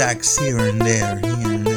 attacks here and there, here and